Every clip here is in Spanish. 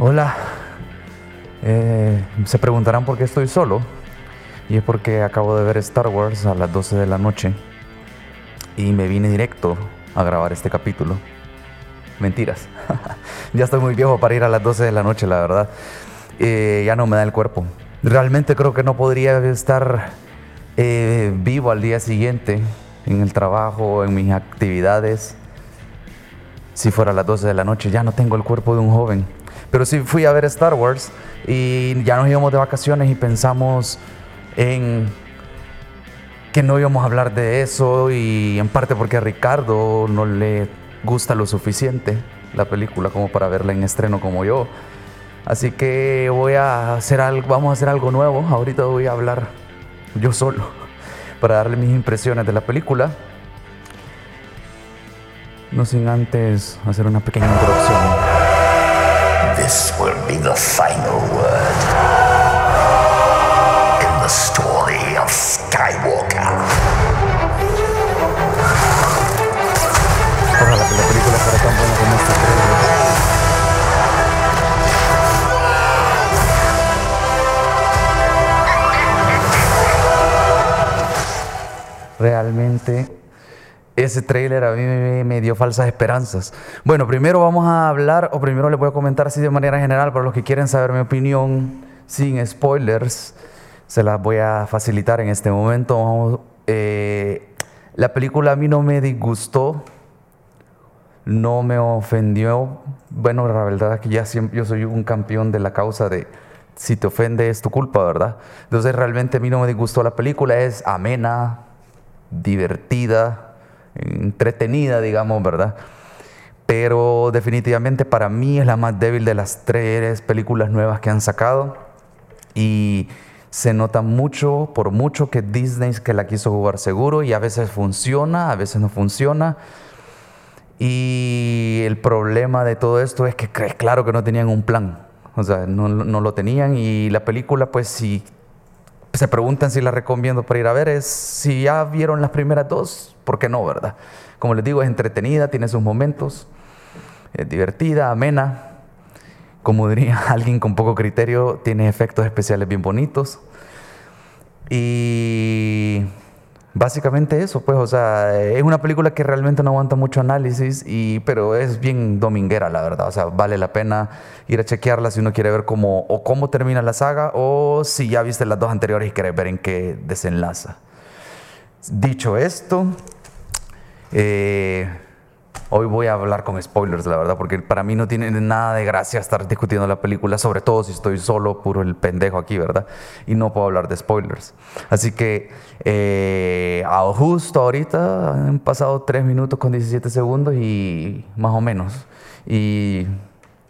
Hola. Eh, se preguntarán por qué estoy solo. Y es porque acabo de ver Star Wars a las 12 de la noche. Y me vine directo a grabar este capítulo. Mentiras. ya estoy muy viejo para ir a las 12 de la noche, la verdad. Eh, ya no me da el cuerpo. Realmente creo que no podría estar eh, vivo al día siguiente en el trabajo, en mis actividades. Si fuera a las 12 de la noche, ya no tengo el cuerpo de un joven. Pero sí fui a ver Star Wars y ya nos íbamos de vacaciones y pensamos en que no íbamos a hablar de eso y en parte porque a Ricardo no le gusta lo suficiente la película como para verla en estreno como yo. Así que voy a hacer algo, vamos a hacer algo nuevo. Ahorita voy a hablar yo solo para darle mis impresiones de la película. No sin antes hacer una pequeña introducción. This will be the final word in the story of Skywalker. Realmente ese trailer a mí me, dio falsas esperanzas. Bueno, primero vamos a hablar, o primero les voy a comentar así de manera general, para los que quieren saber mi opinión sin spoilers, se las voy a facilitar en este momento. Eh, la película a mí no me disgustó, no me ofendió. Bueno, la verdad es que ya siempre, yo soy un campeón de la causa de si te ofende es tu culpa, ¿verdad? Entonces realmente a mí no me disgustó la película, es amena, divertida, entretenida, digamos, ¿verdad? Pero definitivamente para mí es la más débil de las tres películas nuevas que han sacado. Y se nota mucho, por mucho que Disney que la quiso jugar seguro y a veces funciona, a veces no funciona. Y el problema de todo esto es que claro que no tenían un plan, o sea, no, no lo tenían y la película pues si se preguntan si la recomiendo para ir a ver es si ya vieron las primeras dos, ¿por qué no, verdad? Como les digo, es entretenida, tiene sus momentos, es divertida, amena. Como diría alguien con poco criterio, tiene efectos especiales bien bonitos. Y básicamente eso, pues, o sea, es una película que realmente no aguanta mucho análisis, y, pero es bien dominguera, la verdad. O sea, vale la pena ir a chequearla si uno quiere ver cómo, o cómo termina la saga, o si ya viste las dos anteriores y quieres ver en qué desenlaza. Dicho esto, eh, hoy voy a hablar con spoilers, la verdad, porque para mí no tiene nada de gracia estar discutiendo la película, sobre todo si estoy solo, puro el pendejo aquí, ¿verdad? Y no puedo hablar de spoilers. Así que eh, justo ahorita han pasado 3 minutos con 17 segundos y más o menos. Y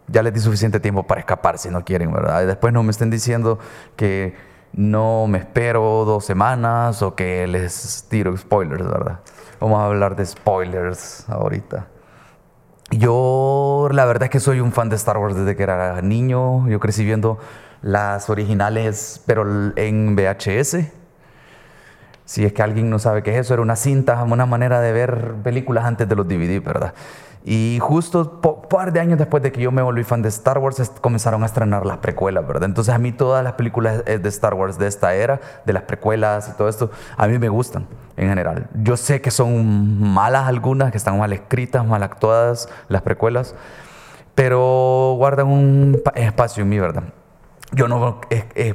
ya les di suficiente tiempo para escapar si no quieren, ¿verdad? Después no me estén diciendo que no me espero dos semanas o que les tiro spoilers, ¿verdad? Vamos a hablar de spoilers ahorita. Yo la verdad es que soy un fan de Star Wars desde que era niño. Yo crecí viendo las originales, pero en VHS. Si es que alguien no sabe qué es eso, era una cinta, una manera de ver películas antes de los DVD, ¿verdad? Y justo un par de años después de que yo me volví fan de Star Wars, comenzaron a estrenar las precuelas, ¿verdad? Entonces a mí todas las películas eh, de Star Wars de esta era, de las precuelas y todo esto, a mí me gustan en general. Yo sé que son malas algunas, que están mal escritas, mal actuadas las precuelas, pero guardan un espacio en mí, ¿verdad? Yo no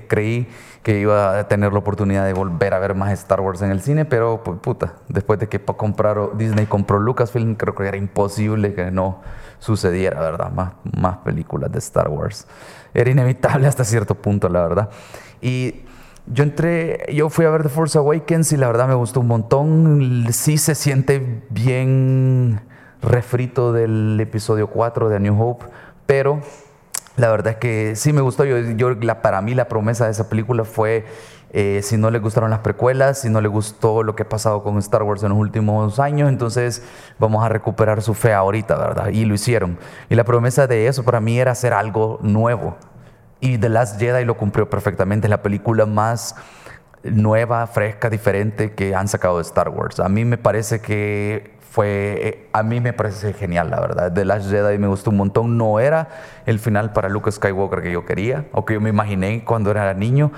creí que iba a tener la oportunidad de volver a ver más Star Wars en el cine, pero puta, después de que compraron, Disney compró Lucasfilm, creo que era imposible que no sucediera, ¿verdad? Más, más películas de Star Wars. Era inevitable hasta cierto punto, la verdad. Y yo entré, yo fui a ver The Force Awakens y la verdad me gustó un montón. Sí se siente bien refrito del episodio 4 de A New Hope, pero la verdad es que sí me gustó. Yo, para mí la promesa de esa película fue, eh, si no le gustaron las precuelas, si no le gustó lo que ha pasado con Star Wars en los últimos años, entonces vamos a recuperar su fe ahorita, ¿verdad? Y lo hicieron. Y la promesa de eso para mí era hacer algo nuevo. Y The Last Jedi lo cumplió perfectamente. Es la película más nueva, fresca, diferente que han sacado de Star Wars. A mí me parece que fue, eh, a mí me parece genial, la verdad. The Last Jedi me gustó un montón. No era el final para Luke Skywalker que yo quería o que yo me imaginé cuando era niño,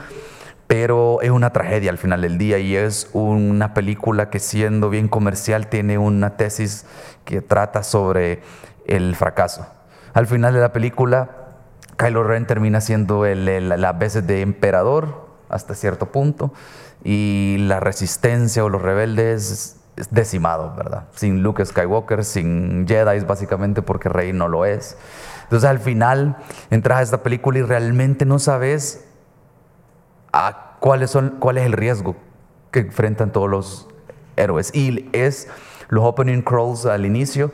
pero es una tragedia al final del día y es una película que siendo bien comercial tiene una tesis que trata sobre el fracaso. Al final de la película, Kylo Ren termina siendo el, el, las veces de emperador hasta cierto punto y la resistencia o los rebeldes decimados, ¿verdad? Sin Luke Skywalker, sin Jedi básicamente porque Rey no lo es. Entonces al final entras a esta película y realmente no sabes a cuáles son, cuál es el riesgo que enfrentan todos los héroes. Y es los opening crawls al inicio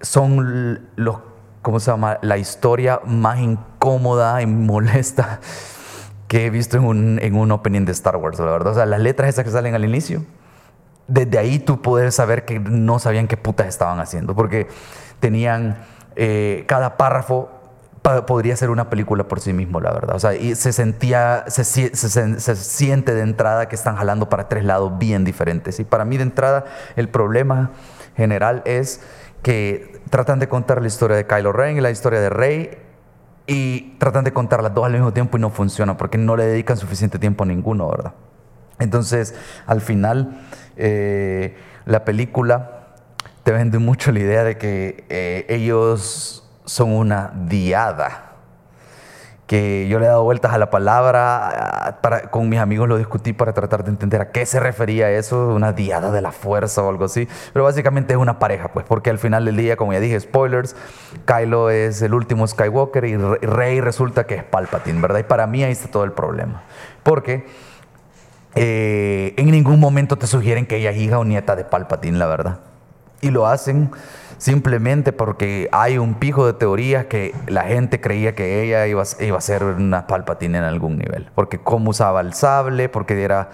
son los, ¿cómo se llama? La historia más incómoda y molesta que he visto en un, en un opening de Star Wars, la verdad. O sea, las letras esas que salen al inicio, desde ahí tú puedes saber que no sabían qué putas estaban haciendo, porque tenían eh, cada párrafo podría ser una película por sí mismo, la verdad. O sea, se sentía, se, se, se, siente de entrada que están jalando para tres lados bien diferentes. Y para mí de entrada el problema general es que tratan de contar la historia de Kylo Ren y la historia de Rey y tratan de contar las dos al mismo tiempo y no funciona porque no le dedican suficiente tiempo a ninguno, ¿verdad? Entonces, al final, eh, la película te vende mucho la idea de que eh, ellos son una diada que yo le he dado vueltas a la palabra, para, con mis amigos lo discutí para tratar de entender a qué se refería eso, una diada de la fuerza o algo así, pero básicamente es una pareja, pues, porque al final del día, como ya dije, spoilers, Kylo es el último Skywalker y Rey resulta que es Palpatine, ¿verdad? Y para mí ahí está todo el problema, porque eh, en ningún momento te sugieren que ella es hija o nieta de Palpatine, la verdad, y lo hacen simplemente porque hay un pijo de teorías que la gente creía que ella iba, iba a ser una palpatina en algún nivel. Porque cómo usaba el sable, porque era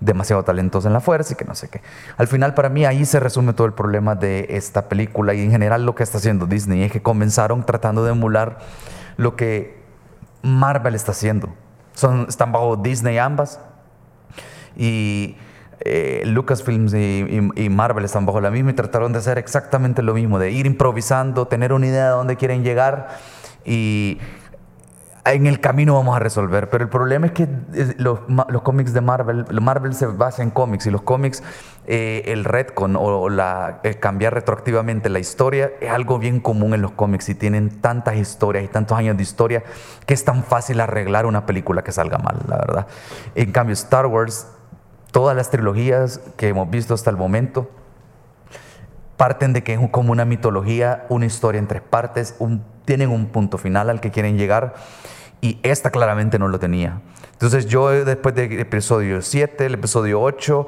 demasiado talentosa en la fuerza y que no sé qué. Al final para mí ahí se resume todo el problema de esta película y en general lo que está haciendo Disney es que comenzaron tratando de emular lo que Marvel está haciendo. Son, están bajo Disney ambas y eh, Lucasfilms y, Marvel están bajo la misma y trataron de hacer exactamente lo mismo, de ir improvisando, tener una idea de dónde quieren llegar y en el camino vamos a resolver. Pero el problema es que eh, los, cómics de Marvel, Marvel se basa en cómics y los cómics, eh, el retcon o cambiar retroactivamente la historia es algo bien común en los cómics y tienen tantas historias y tantos años de historia que es tan fácil arreglar una película que salga mal, la verdad. En cambio, Star Wars todas las trilogías que hemos visto hasta el momento parten de que es como una mitología, una historia en tres partes, tienen un punto final al que quieren llegar y esta claramente no lo tenía. Entonces yo después del episodio 7, el episodio 8,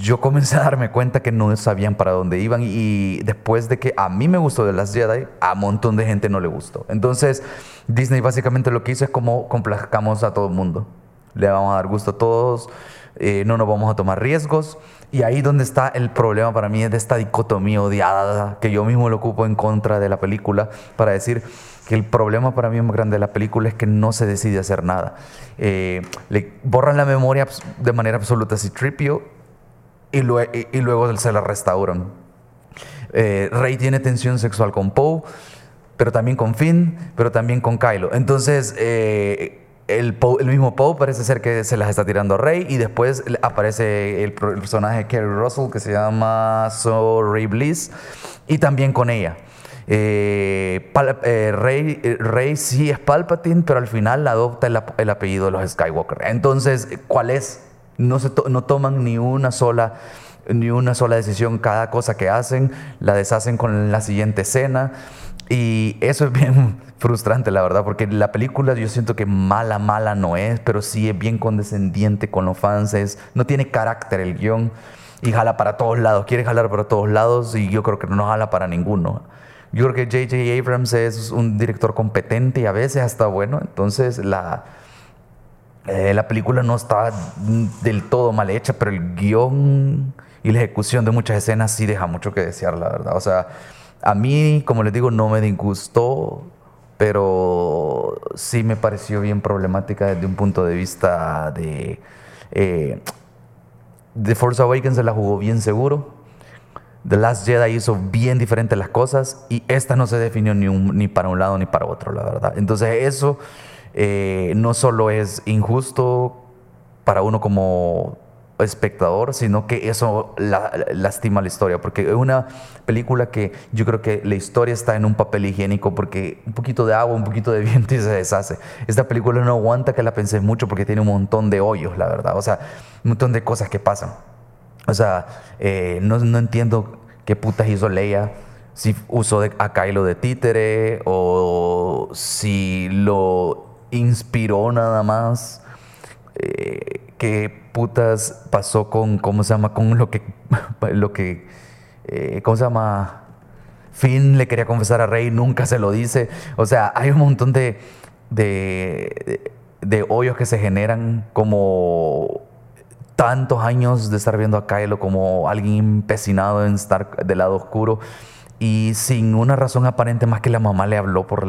yo comencé a darme cuenta que no sabían para dónde iban y después de que a mí me gustó de las Jedi, a un montón de gente no le gustó. Entonces Disney básicamente lo que hizo es como complazcamos a todo el mundo. Le vamos a dar gusto a todos eh, no nos vamos a tomar riesgos. Y ahí donde está el problema para mí es de esta dicotomía odiada que yo mismo lo ocupo en contra de la película para decir que el problema para mí más grande de la película es que no se decide hacer nada. Eh, le borran la memoria de manera absoluta a Tripio y, y, luego se la restauran. Eh, Rey tiene tensión sexual con Poe, pero también con Finn, pero también con Kylo. Entonces, el, mismo Poe parece ser que se las está tirando a Rey y después aparece el, personaje de Kerry Russell que se llama So Rey Bliss y también con ella. Eh, eh, Rey, eh, Rey, sí es Palpatine, pero al final adopta el, apellido de los Skywalker. Entonces, ¿cuál es? No, se no toman ni una sola ni una sola decisión. Cada cosa que hacen la deshacen con la siguiente escena. Y eso es bien frustrante, la verdad, porque la película yo siento que mala, mala no es, pero sí es bien condescendiente con los fans, no tiene carácter el guion y jala para todos lados, quiere jalar para todos lados y yo creo que no jala para ninguno. Yo creo que J.J. Abrams es un director competente y a veces hasta bueno, entonces la, eh, la película no está del todo mal hecha, pero el guion y la ejecución de muchas escenas sí deja mucho que desear, la verdad. O sea, a mí, como les digo, no me disgustó, pero sí me pareció bien problemática desde un punto de vista de... Eh, The Force Awakens se la jugó bien seguro. The Last Jedi hizo bien diferentes las cosas y esta no se definió ni, para un lado ni para otro, la verdad. Entonces eso eh, no solo es injusto para uno como espectador, sino que eso lastima la historia, porque es una película que yo creo que la historia está en un papel higiénico, porque un poquito de agua, un poquito de viento y se deshace. Esta película no aguanta que la pensé mucho porque tiene un montón de hoyos, la verdad, o sea, un montón de cosas que pasan. O sea, eh, no, no, entiendo qué putas hizo Leia, si usó a Kylo de títere o si lo inspiró nada más. Eh, qué putas pasó con, ¿cómo se llama? Con lo que, lo que, eh, ¿cómo se llama? Finn le quería confesar a Rey, nunca se lo dice. O sea, hay un montón de, de, de hoyos que se generan como tantos años de estar viendo a Kylo como alguien empecinado en estar del lado oscuro y sin una razón aparente más que la mamá le habló por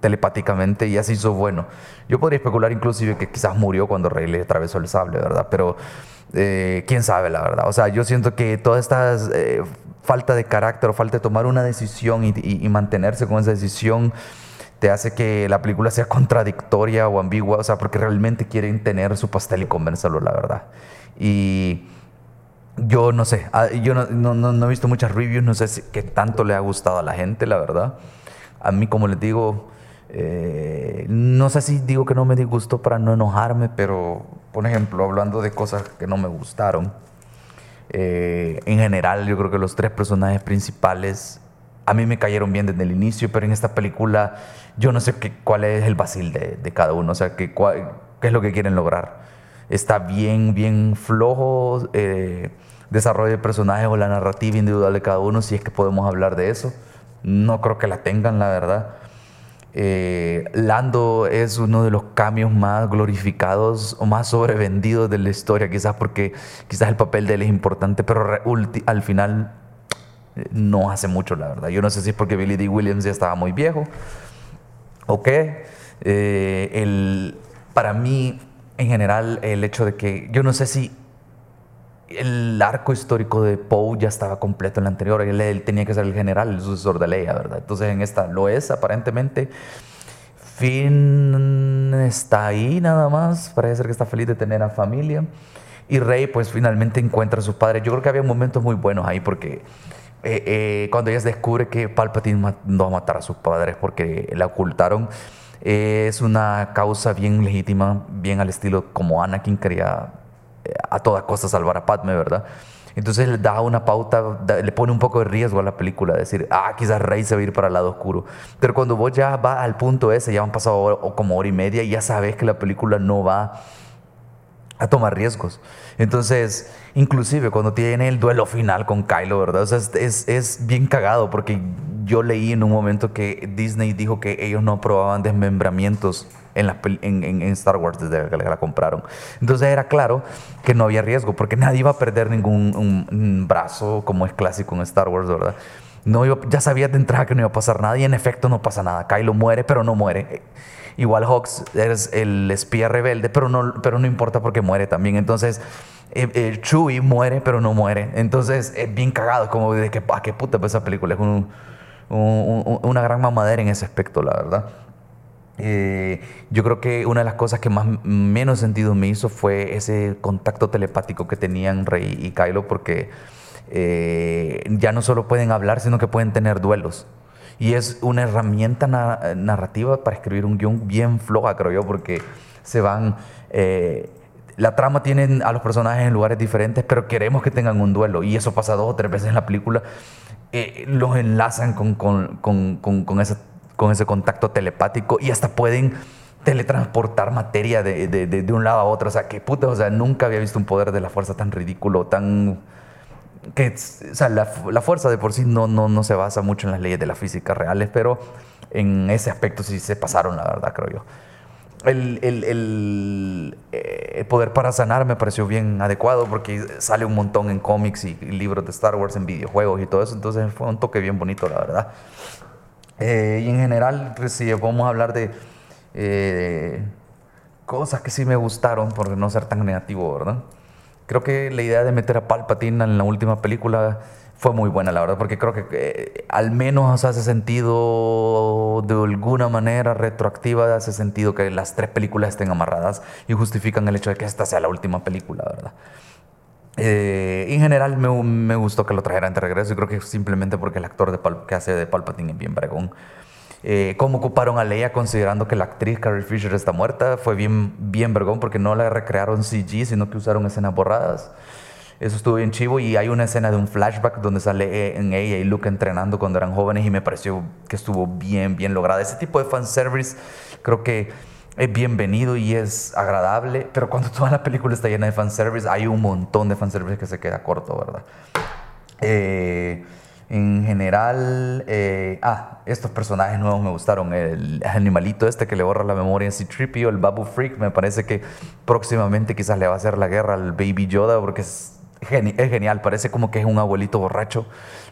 telepáticamente y así hizo bueno. Yo podría especular inclusive que quizás murió cuando Rey le atravesó el sable, ¿verdad? Pero eh, quién sabe, la verdad. O sea, yo siento que toda esta eh, falta de carácter o falta de tomar una decisión y mantenerse con esa decisión te hace que la película sea contradictoria o ambigua, o sea, porque realmente quieren tener su pastel y comérselo, la verdad. Y yo no sé, ah, yo no, he visto muchas reviews, no sé si, qué tanto le ha gustado a la gente, la verdad. A mí, como les digo, eh, no sé si digo que no me disgustó para no enojarme, pero, por ejemplo, hablando de cosas que no me gustaron, eh, en general yo creo que los tres personajes principales a mí me cayeron bien desde el inicio, pero en esta película yo no sé qué, cuál es el vacil de, de cada uno, o sea, qué, qué es lo que quieren lograr. Está bien, bien flojo eh, desarrollo de personajes o la narrativa individual de cada uno, si es que podemos hablar de eso. No creo que la tengan, la verdad. Eh, Lando es uno de los cambios más glorificados o más sobrevendidos de la historia, quizás porque quizás el papel de él es importante, pero al final no hace mucho, la verdad. Yo no sé si es porque Billy D. Williams ya estaba muy viejo o qué. Eh, el, para mí, en general, el hecho de que yo no sé si el arco histórico de Poe ya estaba completo en la anterior. Él, tenía que ser el general, el sucesor de Leia, ¿verdad? Entonces en esta lo es, aparentemente. Finn está ahí nada más. Parece ser que está feliz de tener a familia. Y Rey, pues finalmente encuentra a su padre. Yo creo que había momentos muy buenos ahí porque eh, eh, cuando ella descubre que Palpatine mandó a matar a sus padres porque la ocultaron, es una causa bien legítima, bien al estilo como Anakin quería a toda costa salvar a Padme, ¿verdad? Entonces le da una pauta, le pone un poco de riesgo a la película, decir, ah, quizás Rey se va a ir para el lado oscuro. Pero cuando vos ya vas al punto ese, ya han pasado como hora y media y ya sabes que la película no va a tomar riesgos. Entonces, inclusive cuando tiene el duelo final con Kylo, ¿verdad? O sea, es, es, bien cagado porque yo leí en un momento que Disney dijo que ellos no aprobaban desmembramientos en, la, en, en, Star Wars desde que la compraron. Entonces era claro que no había riesgo porque nadie iba a perder ningún un, brazo como es clásico en Star Wars, ¿verdad? No ya sabía de entrada que no iba a pasar nada y en efecto no pasa nada. Kylo muere, pero no muere. Igual Hawks es el espía rebelde, pero no, pero no importa porque muere también. Entonces, eh, eh, Chewie muere, pero no muere. Entonces, es bien cagado, como de que, ¿a qué puta esa película? Es una gran mamadera en ese aspecto, la verdad. Eh, yo creo que una de las cosas que más menos sentido me hizo fue ese contacto telepático que tenían Rey y Kylo, porque ya no solo pueden hablar, sino que pueden tener duelos. Y es una herramienta narrativa para escribir un guion bien floja, creo yo, porque se van... Eh, la trama tiene a los personajes en lugares diferentes, pero queremos que tengan un duelo. Y eso pasa dos o tres veces en la película. Eh, los enlazan con, con, con, con, ese, con ese contacto telepático y hasta pueden teletransportar materia de, de, de, de, un lado a otro. O sea, que puta, o sea, nunca había visto un poder de la fuerza tan ridículo, tan que o sea, la, fuerza de por sí no, no, no se basa mucho en las leyes de la física reales, pero en ese aspecto sí se pasaron, la verdad, creo yo. El, el, el, eh, poder para sanar me pareció bien adecuado porque sale un montón en cómics y, libros de Star Wars, en videojuegos y todo eso, entonces fue un toque bien bonito, la verdad. Eh, y en general, pues, si vamos a hablar de eh, cosas que sí me gustaron, por no ser tan negativo, ¿verdad? Creo que la idea de meter a Palpatine en la última película fue muy buena, la verdad, porque creo que eh, al menos hace sentido de alguna manera retroactiva, hace sentido que las tres películas estén amarradas y justifican el hecho de que esta sea la última película, ¿verdad? Eh, en general me, gustó que lo trajeran de regreso y creo que simplemente porque el actor que hace de Palpatine es bien bregón. Eh, cómo ocuparon a Leia considerando que la actriz Carrie Fisher está muerta fue bien, bien vergón porque no la recrearon CG, sino que usaron escenas borradas. Eso estuvo bien chivo y hay una escena de un flashback donde sale en ella y Luke entrenando cuando eran jóvenes y me pareció que estuvo bien, bien lograda. Ese tipo de fanservice creo que es bienvenido y es agradable, pero cuando toda la película está llena de fanservice, hay un montón de fanservice que se queda corto, ¿verdad? Eh, en general, eh, ah, estos personajes nuevos me gustaron. El animalito este que le borra la memoria en C-Tripio, el Babu Freak, me parece que próximamente quizás le va a hacer la guerra al Baby Yoda porque es genial, parece como que es un abuelito borracho,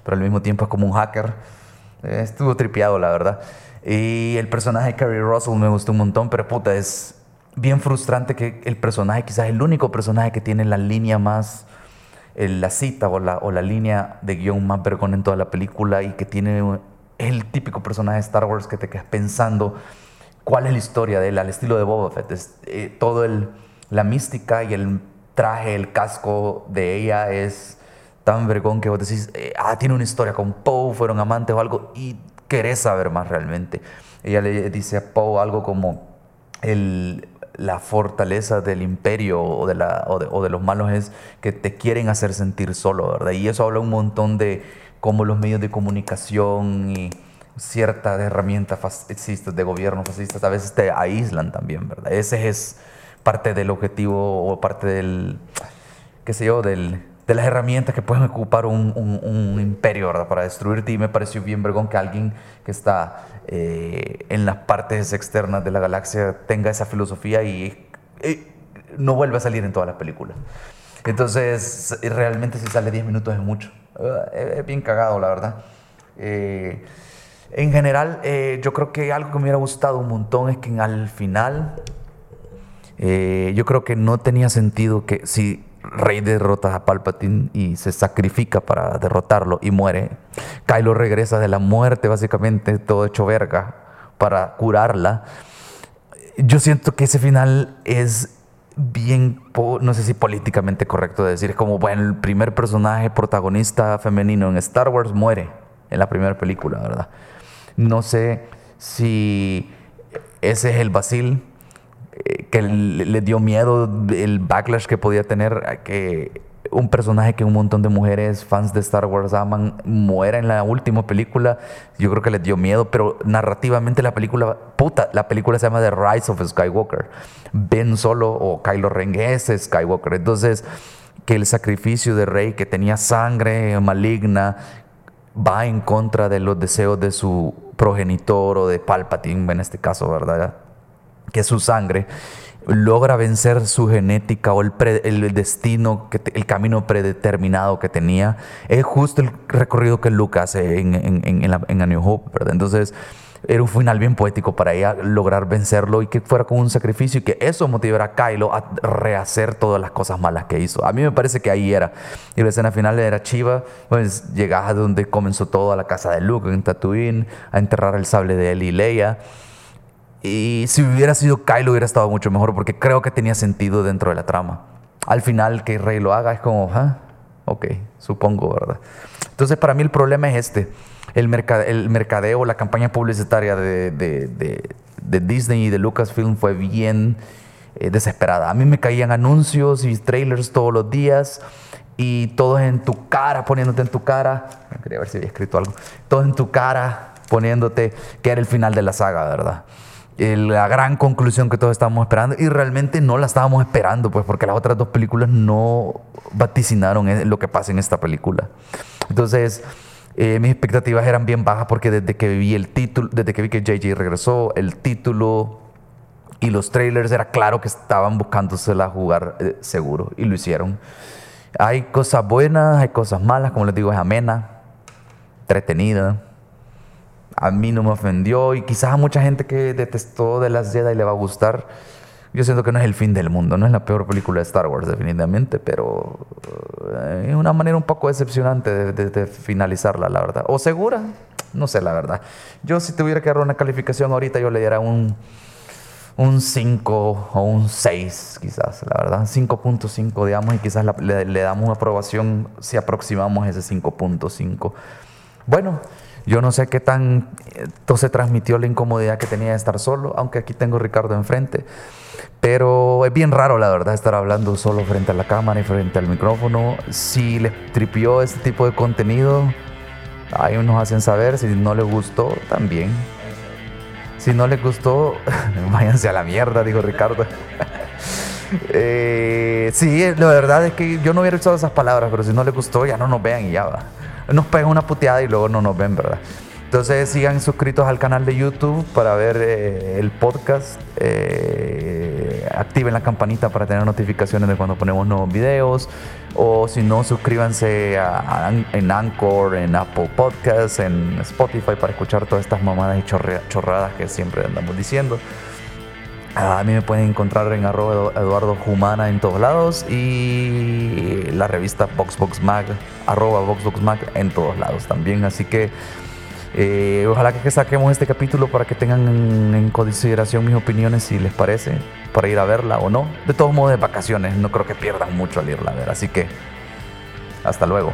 pero al mismo tiempo es como un hacker. Eh, estuvo tripeado, la verdad. Y el personaje de Carrie Russell me gustó un montón, pero puta, es bien frustrante que el personaje, quizás el único personaje que tiene la línea más, la cita o la, o la línea de guion más vergón en toda la película y que tiene el típico personaje de Star Wars que te quedas pensando cuál es la historia de él, al estilo de Boba Fett. Eh, todo el, la mística y el traje, el casco de ella es tan vergón que vos decís, eh, ah, tiene una historia con Poe, fueron amantes o algo, y querés saber más realmente. Ella le dice a Poe algo como el, la fortaleza del imperio o de, la, o, de, los malos es que te quieren hacer sentir solo, ¿verdad? Y eso habla un montón de cómo los medios de comunicación y ciertas herramientas fascistas de gobierno fascistas a veces te aíslan también, ¿verdad? Ese es parte del objetivo o parte del, qué sé yo, del, de las herramientas que pueden ocupar un, un, imperio para destruirte. Y me pareció bien vergón que alguien que está eh, en las partes externas de la galaxia tenga esa filosofía y, no vuelve a salir en todas las películas. Entonces, realmente si sale 10 minutos es mucho. Es bien cagado, la verdad. Eh, en general, eh, yo creo que algo que me hubiera gustado un montón es que al final eh, yo creo que no tenía sentido que si Rey derrota a Palpatine y se sacrifica para derrotarlo y muere, Kylo regresa de la muerte básicamente todo hecho verga para curarla. Yo siento que ese final es bien, no sé si políticamente correcto decir, es como, bueno, el primer personaje protagonista femenino en Star Wars muere en la primera película, ¿verdad? No sé si ese es el Basil que le, dio miedo el backlash que podía tener que un personaje que un montón de mujeres fans de Star Wars aman muera en la última película. Yo creo que les dio miedo, pero narrativamente la película, puta, la película se llama The Rise of Skywalker. Ben Solo o Kylo Ren es Skywalker. Entonces, que el sacrificio de Rey, que tenía sangre maligna, va en contra de los deseos de su progenitor o de Palpatine en este caso, ¿verdad? Que su sangre logra vencer su genética o el, destino, el camino predeterminado que tenía, es justo el recorrido que Luke hace en, en, en, A New Hope, ¿verdad? Entonces, era un final bien poético para ella lograr vencerlo y que fuera como un sacrificio y que eso motivara a Kylo a rehacer todas las cosas malas que hizo. A mí me parece que ahí era. Y la escena final era chiva, pues a donde comenzó todo a la casa de Luke en Tatooine, a enterrar el sable de él y Leia. Y si hubiera sido Kylo hubiera estado mucho mejor porque creo que tenía sentido dentro de la trama. Al final que Rey lo haga es como, ah, ok, supongo, ¿verdad? Entonces para mí el problema es este. El, el mercadeo, la campaña publicitaria de, de, de, Disney y de Lucasfilm fue bien eh, desesperada. A mí me caían anuncios y trailers todos los días y todos en tu cara, poniéndote en tu cara. Quería ver si había escrito algo. Todo en tu cara, poniéndote que era el final de la saga, ¿verdad? La gran conclusión que todos estábamos esperando y realmente no la estábamos esperando, pues porque las otras dos películas no vaticinaron lo que pasa en esta película. Entonces, eh, mis expectativas eran bien bajas porque desde que vi el título, desde que vi que JJ regresó, el título y los trailers era claro que estaban buscándosela jugar eh, seguro y lo hicieron. Hay cosas buenas, hay cosas malas, como les digo, es amena, entretenida a mí no me ofendió y quizás a mucha gente que detestó de las Jedi le va a gustar. Yo siento que no es el fin del mundo, no es la peor película de Star Wars definitivamente, pero eh, es una manera un poco decepcionante de, finalizarla, la verdad. ¿O segura? No sé, la verdad. Yo si tuviera que dar una calificación ahorita, yo le diera un, un 5 o un 6 quizás, la verdad. 5.5 digamos y quizás le, le damos una aprobación si aproximamos ese 5.5. Bueno. Yo no sé qué tan esto se transmitió la incomodidad que tenía de estar solo, aunque aquí tengo a Ricardo enfrente. Pero es bien raro, la verdad, estar hablando solo frente a la cámara y frente al micrófono. Si les tripió este tipo de contenido, ahí nos hacen saber. Si no les gustó, también. Si no les gustó, váyanse a la mierda, dijo Ricardo. eh, sí, la verdad es que yo no hubiera usado esas palabras, pero si no les gustó, ya no nos vean y ya va nos pegan una puteada y luego no nos ven, ¿verdad? Entonces sigan suscritos al canal de YouTube para ver eh, el podcast. Eh, activen la campanita para tener notificaciones de cuando ponemos nuevos videos. O si no, suscríbanse en Anchor, en Apple Podcasts, en Spotify para escuchar todas estas mamadas y chorradas que siempre andamos diciendo. A mí me pueden encontrar en arroba Eduardo Humana en todos lados y la revista VoxBox Mag, arroba VoxBox Mag en todos lados también. Así que eh, ojalá que saquemos este capítulo para que tengan en, consideración mis opiniones si les parece, para ir a verla o no. De todos modos, de vacaciones, no creo que pierdan mucho al irla a ver. Así que hasta luego.